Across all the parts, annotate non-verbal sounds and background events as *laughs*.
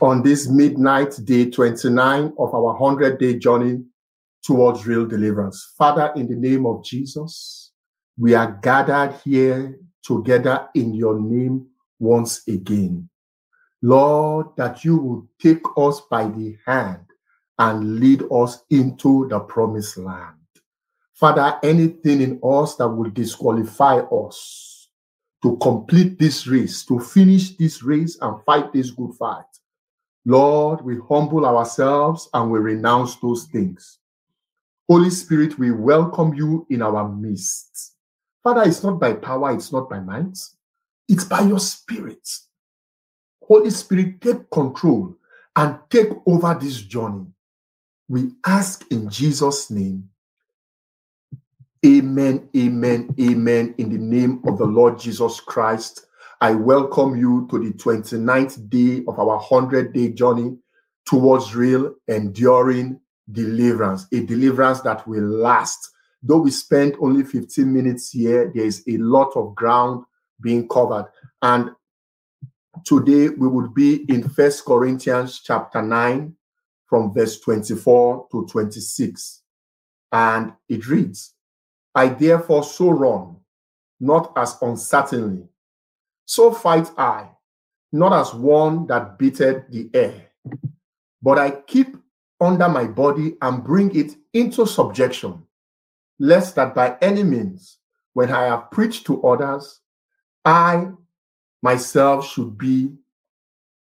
on this midnight day 29 of our 100 day journey towards real deliverance. Father, in the name of Jesus, we are gathered here together in your name once again. Lord, that you will take us by the hand and lead us into the promised land. Father, anything in us that will disqualify us to complete this race, to finish this race and fight this good fight, Lord, we humble ourselves and we renounce those things. Holy Spirit, we welcome you in our midst. Father, it's not by power, it's not by might, it's by your spirit. Holy Spirit, take control and take over this journey. We ask in Jesus' name. Amen, amen, amen. In the name of the Lord Jesus Christ, I welcome you to the 29th day of our 100 day journey towards real, enduring deliverance, a deliverance that will last. Though we spent only 15 minutes here, there is a lot of ground being covered. And today we would be in First Corinthians chapter 9, from verse 24 to 26. And it reads, I therefore so run, not as uncertainly. So fight I, not as one that beateth the air, but I keep under my body and bring it into subjection, lest that by any means, when I have preached to others, I myself should be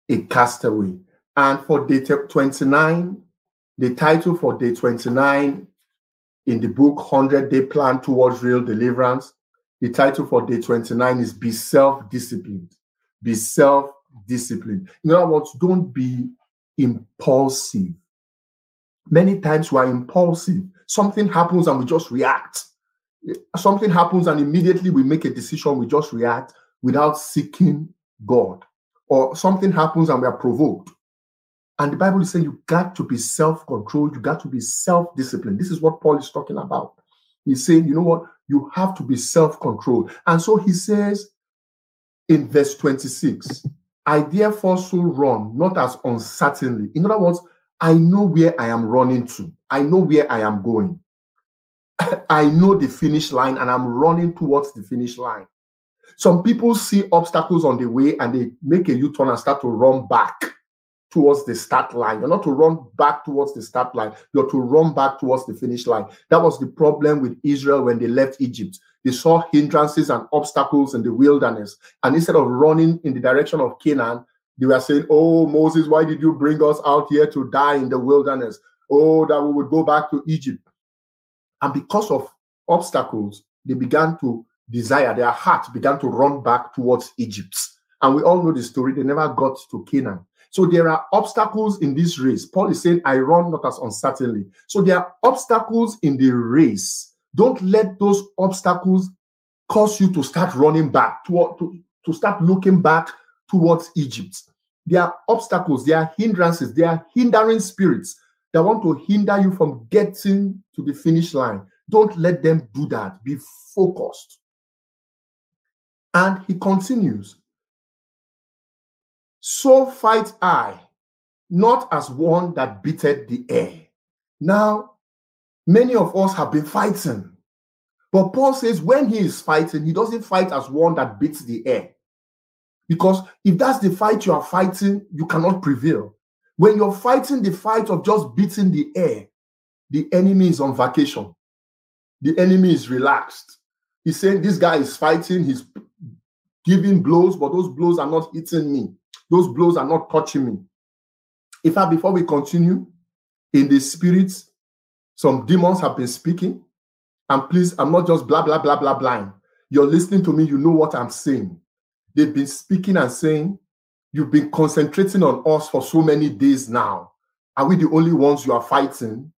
a castaway. And for day 29, the title for day 29 in the book 100 Day Plan Towards Real Deliverance, the title for day 29 is Be Self Disciplined. Be self disciplined. In other words, don't be impulsive. Many times we are impulsive. Something happens and we just react. Something happens and immediately we make a decision, we just react without seeking God. Or something happens and we are provoked and the Bible is saying you got to be self controlled, you got to be self disciplined. This is what Paul is talking about. He's saying, you know what? You have to be self controlled. And so he says in verse 26, I therefore so run, not as uncertainly. In other words, I know where I am running to, I know where I am going. *laughs* I know the finish line and I'm running towards the finish line. Some people see obstacles on the way and they make a U turn and start to run back towards the start line. You're not to run back towards the start line. You're to run back towards the finish line. That was the problem with Israel when they left Egypt. They saw hindrances and obstacles in the wilderness. And instead of running in the direction of Canaan, they were saying, Oh, Moses, why did you bring us out here to die in the wilderness? Oh, that we would go back to Egypt. And because of obstacles, they began to desire, their heart began to run back towards Egypt. And we all know the story. They never got to Canaan. So there are obstacles in this race. Paul is saying, I run not as uncertainly. So there are obstacles in the race. Don't let those obstacles cause you to start running back, to, to, to start looking back towards Egypt. There are obstacles, there are hindrances, there are hindering spirits that want to hinder you from getting to the finish line. Don't let them do that. Be focused. And he continues so fight I, not as one that beateth the air. Now, many of us have been fighting. But Paul says when he is fighting, he doesn't fight as one that beats the air. Because if that's the fight you are fighting, you cannot prevail. When you're fighting the fight of just beating the air, the enemy is on vacation. The enemy is relaxed. He's saying, This guy is fighting, he's giving blows, but those blows are not hitting me. Those blows are not touching me. In fact, before we continue, in the spirit, some demons have been speaking. And please, I'm not just blah, blah, blah, blah, blind. You're listening to me, you know what I'm saying. They've been speaking and saying, You've been concentrating on us for so many days now. Are we the only ones you are fighting?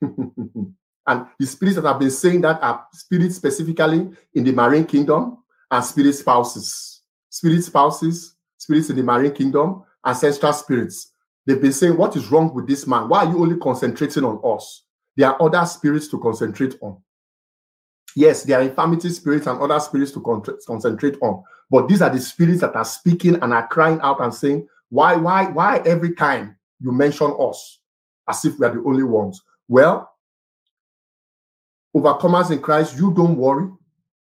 *laughs* and the spirits that have been saying that are spirits specifically in the marine kingdom and spirit spouses. Spirit spouses, spirits in the marine kingdom, ancestral spirits. They've been saying, What is wrong with this man? Why are you only concentrating on us? There are other spirits to concentrate on. Yes, there are infirmity spirits and other spirits to con- concentrate on. But these are the spirits that are speaking and are crying out and saying, Why, why, why every time you mention us as if we are the only ones? Well, overcomers in Christ, you don't worry.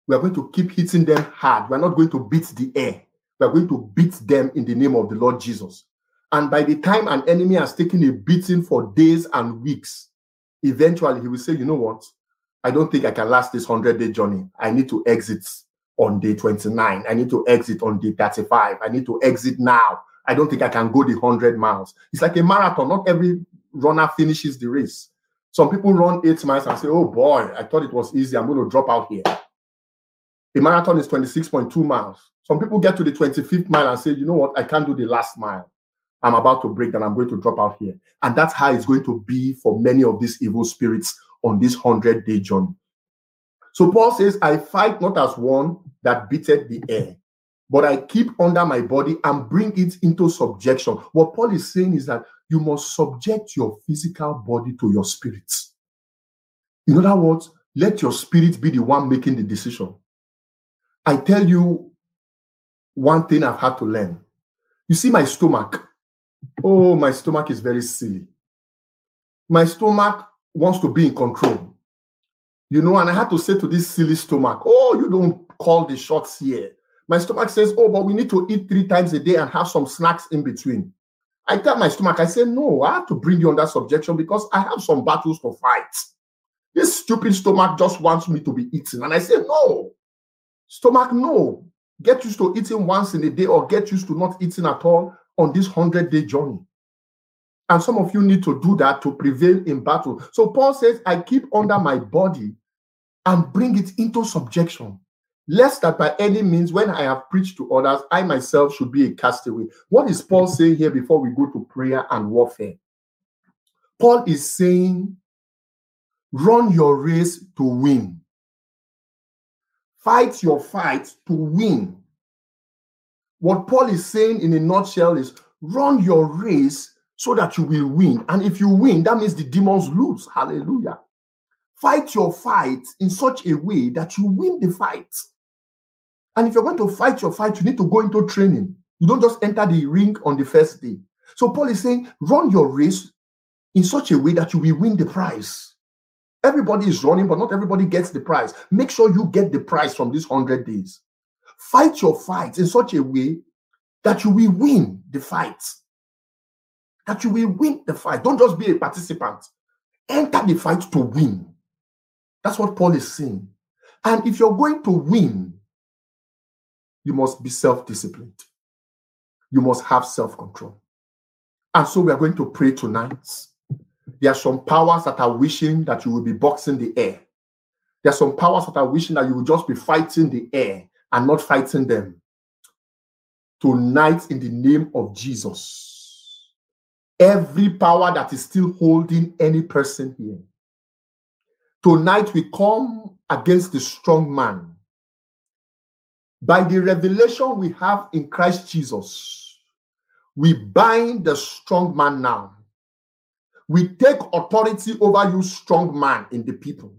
We are going to keep hitting them hard. We're not going to beat the air. We're going to beat them in the name of the Lord Jesus. And by the time an enemy has taken a beating for days and weeks, eventually he will say, You know what? I don't think I can last this 100 day journey. I need to exit on day 29. I need to exit on day 35. I need to exit now. I don't think I can go the 100 miles. It's like a marathon. Not every runner finishes the race. Some people run eight miles and say, Oh boy, I thought it was easy. I'm going to drop out here. The marathon is 26.2 miles. Some people get to the 25th mile and say, You know what? I can't do the last mile. I'm about to break and I'm going to drop out here. And that's how it's going to be for many of these evil spirits on this 100 day journey. So Paul says, I fight not as one that beateth the air, but I keep under my body and bring it into subjection. What Paul is saying is that you must subject your physical body to your spirit. In other words, let your spirit be the one making the decision. I tell you one thing I've had to learn. You see, my stomach, oh, my stomach is very silly. My stomach wants to be in control. You know, and I had to say to this silly stomach, oh, you don't call the shots here. My stomach says, oh, but we need to eat three times a day and have some snacks in between. I tell my stomach, I say, no, I have to bring you under subjection because I have some battles to fight. This stupid stomach just wants me to be eating. And I say, no, stomach, no. Get used to eating once in a day or get used to not eating at all on this 100 day journey. And some of you need to do that to prevail in battle. So Paul says, I keep under my body and bring it into subjection, lest that by any means, when I have preached to others, I myself should be a castaway. What is Paul mm-hmm. saying here before we go to prayer and warfare? Paul is saying, run your race to win. Fight your fight to win. What Paul is saying in a nutshell is run your race so that you will win. And if you win, that means the demons lose. Hallelujah. Fight your fight in such a way that you win the fight. And if you're going to fight your fight, you need to go into training. You don't just enter the ring on the first day. So Paul is saying, run your race in such a way that you will win the prize. Everybody is running, but not everybody gets the prize. Make sure you get the prize from these 100 days. Fight your fight in such a way that you will win the fight that you will win the fight. Don't just be a participant. Enter the fight to win. That's what Paul is saying. And if you're going to win, you must be self disciplined. You must have self control. And so we are going to pray tonight. There are some powers that are wishing that you will be boxing the air. There are some powers that are wishing that you will just be fighting the air and not fighting them. Tonight, in the name of Jesus, every power that is still holding any person here. Tonight we come against the strong man. By the revelation we have in Christ Jesus, we bind the strong man now. We take authority over you, strong man, in the people.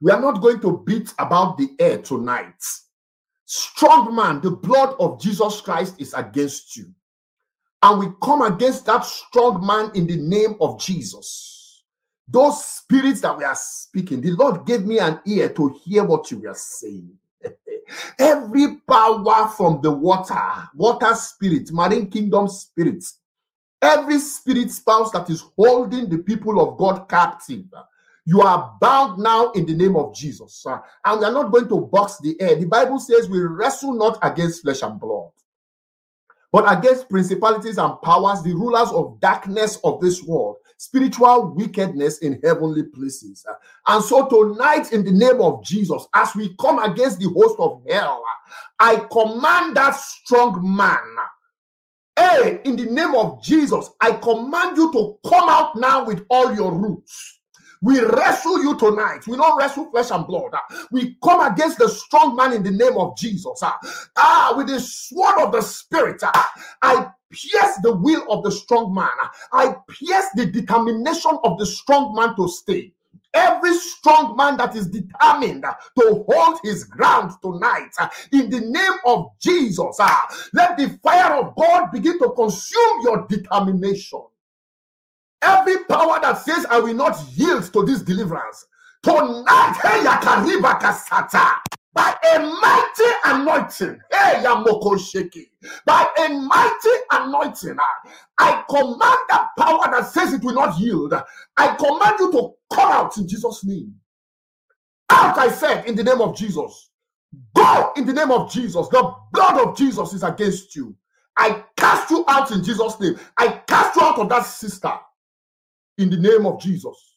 We are not going to beat about the air tonight. Strong man, the blood of Jesus Christ is against you. And we come against that strong man in the name of Jesus. Those spirits that we are speaking, the Lord gave me an ear to hear what you were saying. *laughs* Every power from the water, water spirit, marine kingdom spirits, every spirit spouse that is holding the people of God captive, uh, you are bound now in the name of Jesus. Uh, and we are not going to box the air. The Bible says we wrestle not against flesh and blood but against principalities and powers, the rulers of darkness of this world, spiritual wickedness in heavenly places. Uh. And so tonight, in the name of Jesus, as we come against the host of hell, I command that strong man. Hey, in the name of Jesus, I command you to come out now with all your roots. We wrestle you tonight. We don't wrestle flesh and blood. We come against the strong man in the name of Jesus. Ah, with the sword of the spirit, I pierce the will of the strong man. I pierce the determination of the strong man to stay. Every strong man that is determined to hold his ground tonight, uh, in the name of Jesus, uh, let the fire of God begin to consume your determination. Every power that says, I will not yield to this deliverance, tonight, by a mighty anointing, hey, by a mighty anointing, ah, I command that power that says it will not yield. I command you to come out in Jesus' name. Out, I said, in the name of Jesus. Go in the name of Jesus. The blood of Jesus is against you. I cast you out in Jesus' name. I cast you out of that sister in the name of Jesus.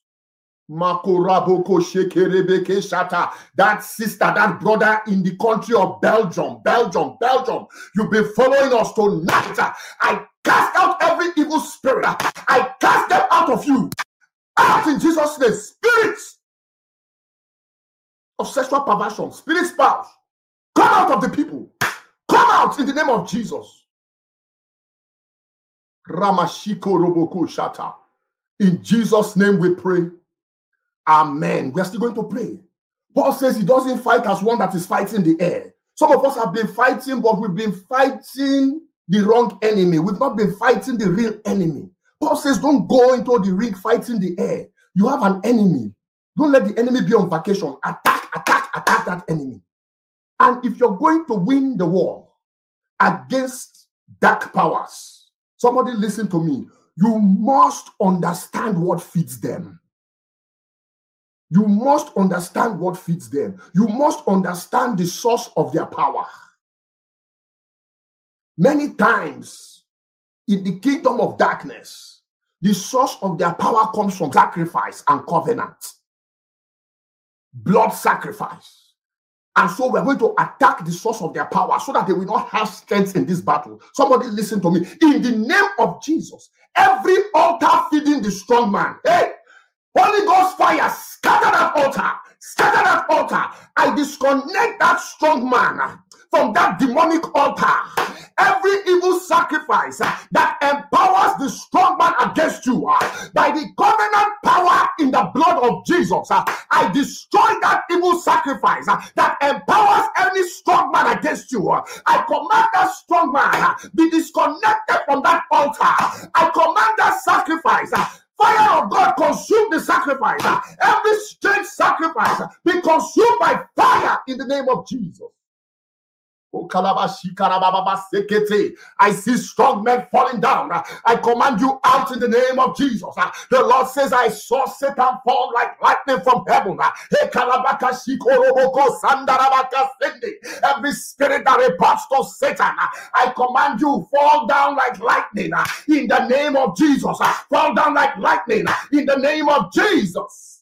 That sister, that brother in the country of Belgium, Belgium, Belgium, you've been following us tonight. I cast out every evil spirit. I cast them out of you. Out in Jesus' name. Spirits of sexual perversion, spirit spouse, come out of the people. Come out in the name of Jesus. Ramashiko Roboko Shata. In Jesus' name we pray. Amen. We are still going to pray. Paul says he doesn't fight as one that is fighting the air. Some of us have been fighting, but we've been fighting the wrong enemy. We've not been fighting the real enemy. Paul says, don't go into the ring fighting the air. You have an enemy. Don't let the enemy be on vacation. Attack, attack, attack that enemy. And if you're going to win the war against dark powers, somebody listen to me you must understand what feeds them. You must understand what feeds them. You must understand the source of their power. Many times in the kingdom of darkness, the source of their power comes from sacrifice and covenant, blood sacrifice. And so we're going to attack the source of their power so that they will not have strength in this battle. Somebody listen to me. In the name of Jesus, every altar feeding the strong man, hey, Holy Ghost fire, scatter that altar, scatter that altar. I disconnect that strong man from that demonic altar. Every evil sacrifice that empowers the strong man against you uh, by the covenant power in the blood of Jesus, uh, I destroy that evil sacrifice uh, that empowers any strong man against you. I command that strong man be disconnected from that altar. I command that sacrifice fire of God consume the sacrifice. Every strange sacrifice be consumed by fire in the name of Jesus. Oh, I see strong men falling down. I command you out in the name of Jesus. The Lord says, I saw Satan fall like lightning from heaven. Every spirit that reports to Satan, I command you fall down like lightning in the name of Jesus. Fall down like lightning in the name of Jesus.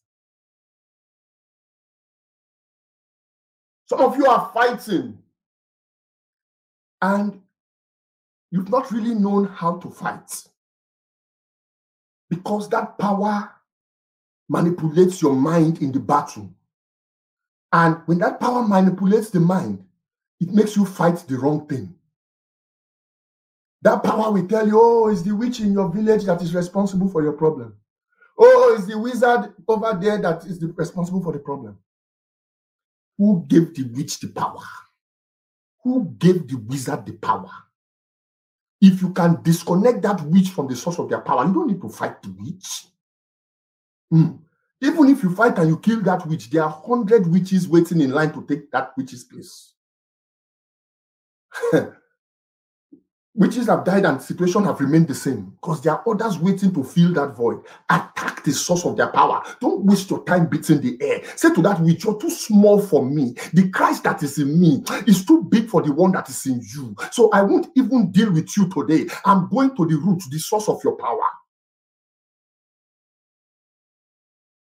Some of you are fighting and you've not really known how to fight because that power manipulates your mind in the battle. And when that power manipulates the mind, it makes you fight the wrong thing. That power will tell you, oh, it's the witch in your village that is responsible for your problem. Oh, it's the wizard over there that is the, responsible for the problem. Who gave the witch the power? Who gave the wizard the power. If you can disconnect that witch from the source of their power, you don't need to fight the witch. Mm. Even if you fight and you kill that witch, there are hundred witches waiting in line to take that witch's place. *laughs* Witches have died and situation have remained the same because there are others waiting to fill that void. Attack the source of their power. Don't waste your time beating the air. Say to that witch, you're too small for me. The Christ that is in me is too big for the one that is in you. So I won't even deal with you today. I'm going to the root, the source of your power.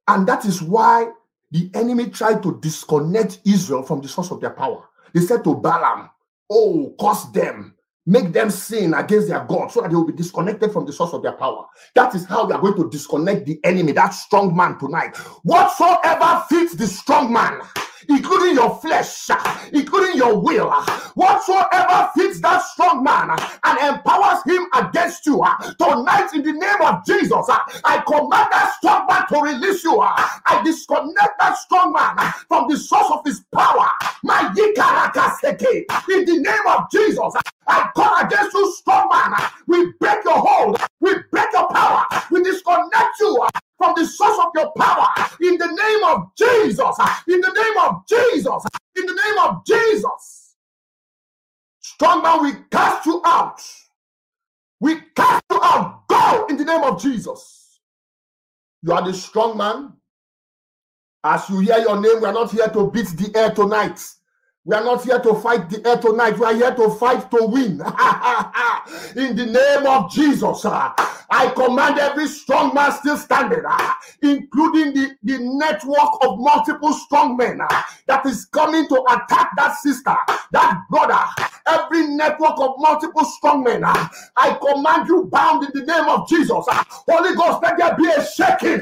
And that is why the enemy tried to disconnect Israel from the source of their power. They said to Balaam, Oh, curse them make them sin against their God so that they will be disconnected from the source of their power. That is how we are going to disconnect the enemy, that strong man tonight. Whatsoever fits the strong man, including your flesh, including your will, whatsoever fits that strong man and empowers him against you tonight in the name of Jesus, I command that strong man to release you. I disconnect that strong man from the source of his power. My in the name of Jesus, I come against you, strong man. We break your hold. We break your power. We disconnect you from the source of your power in the name of Jesus. In the name of Jesus. In the name of Jesus. Strong man, we cast you out. We cast you out. Go in the name of Jesus. You are the strong man. As you hear your name, we are not here to beat the air tonight. We are not here to fight the air tonight. We are here to fight to win. *laughs* In the name of Jesus, uh, I command every strong man still standing, uh, including the, the network of multiple strong men uh, that is coming to attack that sister, that brother, every network of multiple strong men. I command you bound in the name of Jesus. Holy Ghost, let there be a shaking.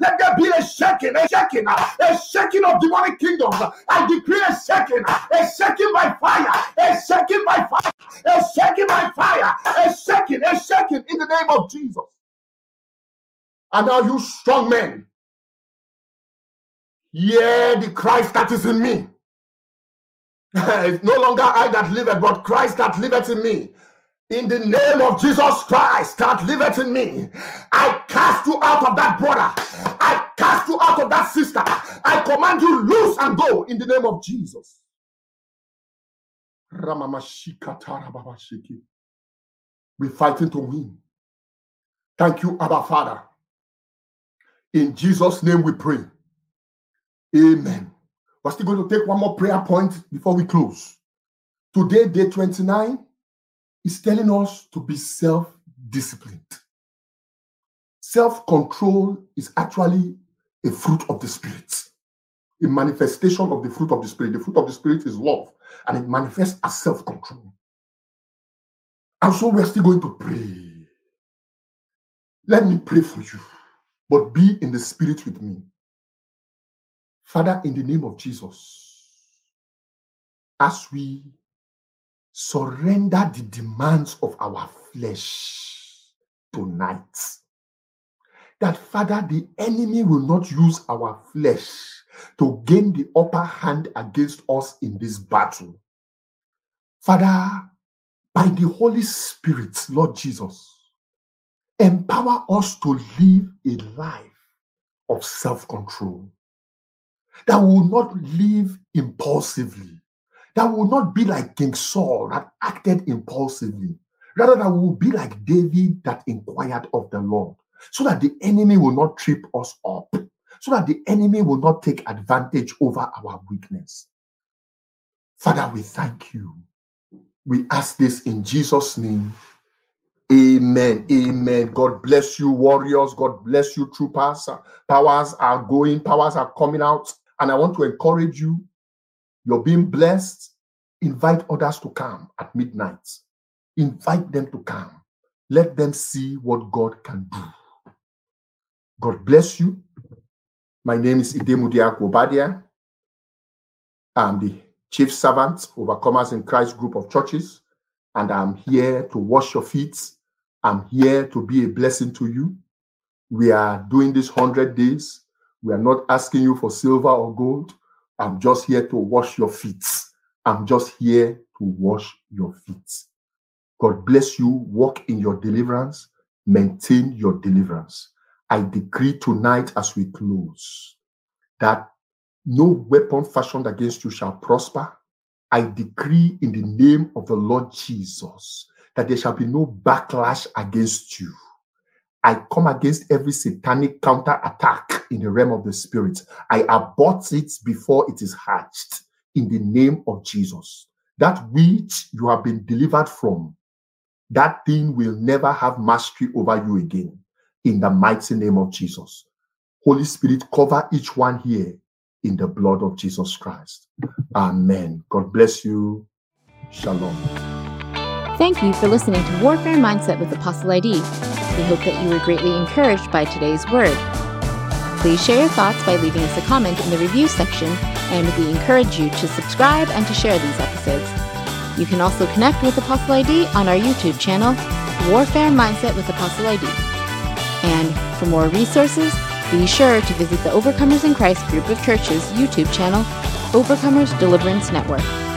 Let there be a shaking, a shaking, a shaking of demonic kingdoms. I decree a shaking, a shaking by fire, a shaking by fire, a shaking by fire, a shaking, a shaking in the name of Jesus. And now, you strong men, hear the Christ that is in me. *laughs* it's no longer I that liveth, but Christ that liveth in me. In the name of Jesus Christ that liveth in me, I cast you out of that brother. Cast you out of that sister. I command you loose and go in the name of Jesus. We're fighting to win. Thank you, Abba Father. In Jesus' name we pray. Amen. We're still going to take one more prayer point before we close. Today, day 29, is telling us to be self disciplined. Self control is actually a fruit of the Spirit, a manifestation of the fruit of the Spirit. The fruit of the Spirit is love, and it manifests as self control. And so we're still going to pray. Let me pray for you, but be in the Spirit with me. Father, in the name of Jesus, as we surrender the demands of our flesh tonight, that Father, the enemy will not use our flesh to gain the upper hand against us in this battle. Father, by the Holy Spirit, Lord Jesus, empower us to live a life of self control that will not live impulsively, that will not be like King Saul that acted impulsively. Rather, that will be like David that inquired of the Lord, so that the enemy will not trip us up, so that the enemy will not take advantage over our weakness. Father, we thank you. We ask this in Jesus' name. Amen. Amen. God bless you, warriors. God bless you, troopers. Powers are going, powers are coming out. And I want to encourage you. You're being blessed. Invite others to come at midnight. Invite them to come. Let them see what God can do. God bless you. My name is Idemudia Obadia. I'm the chief servant, Overcomers in Christ group of churches, and I'm here to wash your feet. I'm here to be a blessing to you. We are doing this 100 days we are not asking you for silver or gold. I'm just here to wash your feet. I'm just here to wash your feet. God bless you. Walk in your deliverance. Maintain your deliverance. I decree tonight as we close that no weapon fashioned against you shall prosper. I decree in the name of the Lord Jesus that there shall be no backlash against you. I come against every satanic counter attack in the realm of the spirit. I abort it before it is hatched in the name of Jesus. That which you have been delivered from, that thing will never have mastery over you again in the mighty name of Jesus. Holy Spirit, cover each one here in the blood of Jesus Christ. Amen. God bless you. Shalom. Thank you for listening to Warfare Mindset with Apostle ID. We hope that you were greatly encouraged by today's word. Please share your thoughts by leaving us a comment in the review section, and we encourage you to subscribe and to share these episodes. You can also connect with Apostle ID on our YouTube channel, Warfare Mindset with Apostle ID. And for more resources, be sure to visit the Overcomers in Christ group of churches YouTube channel, Overcomers Deliverance Network.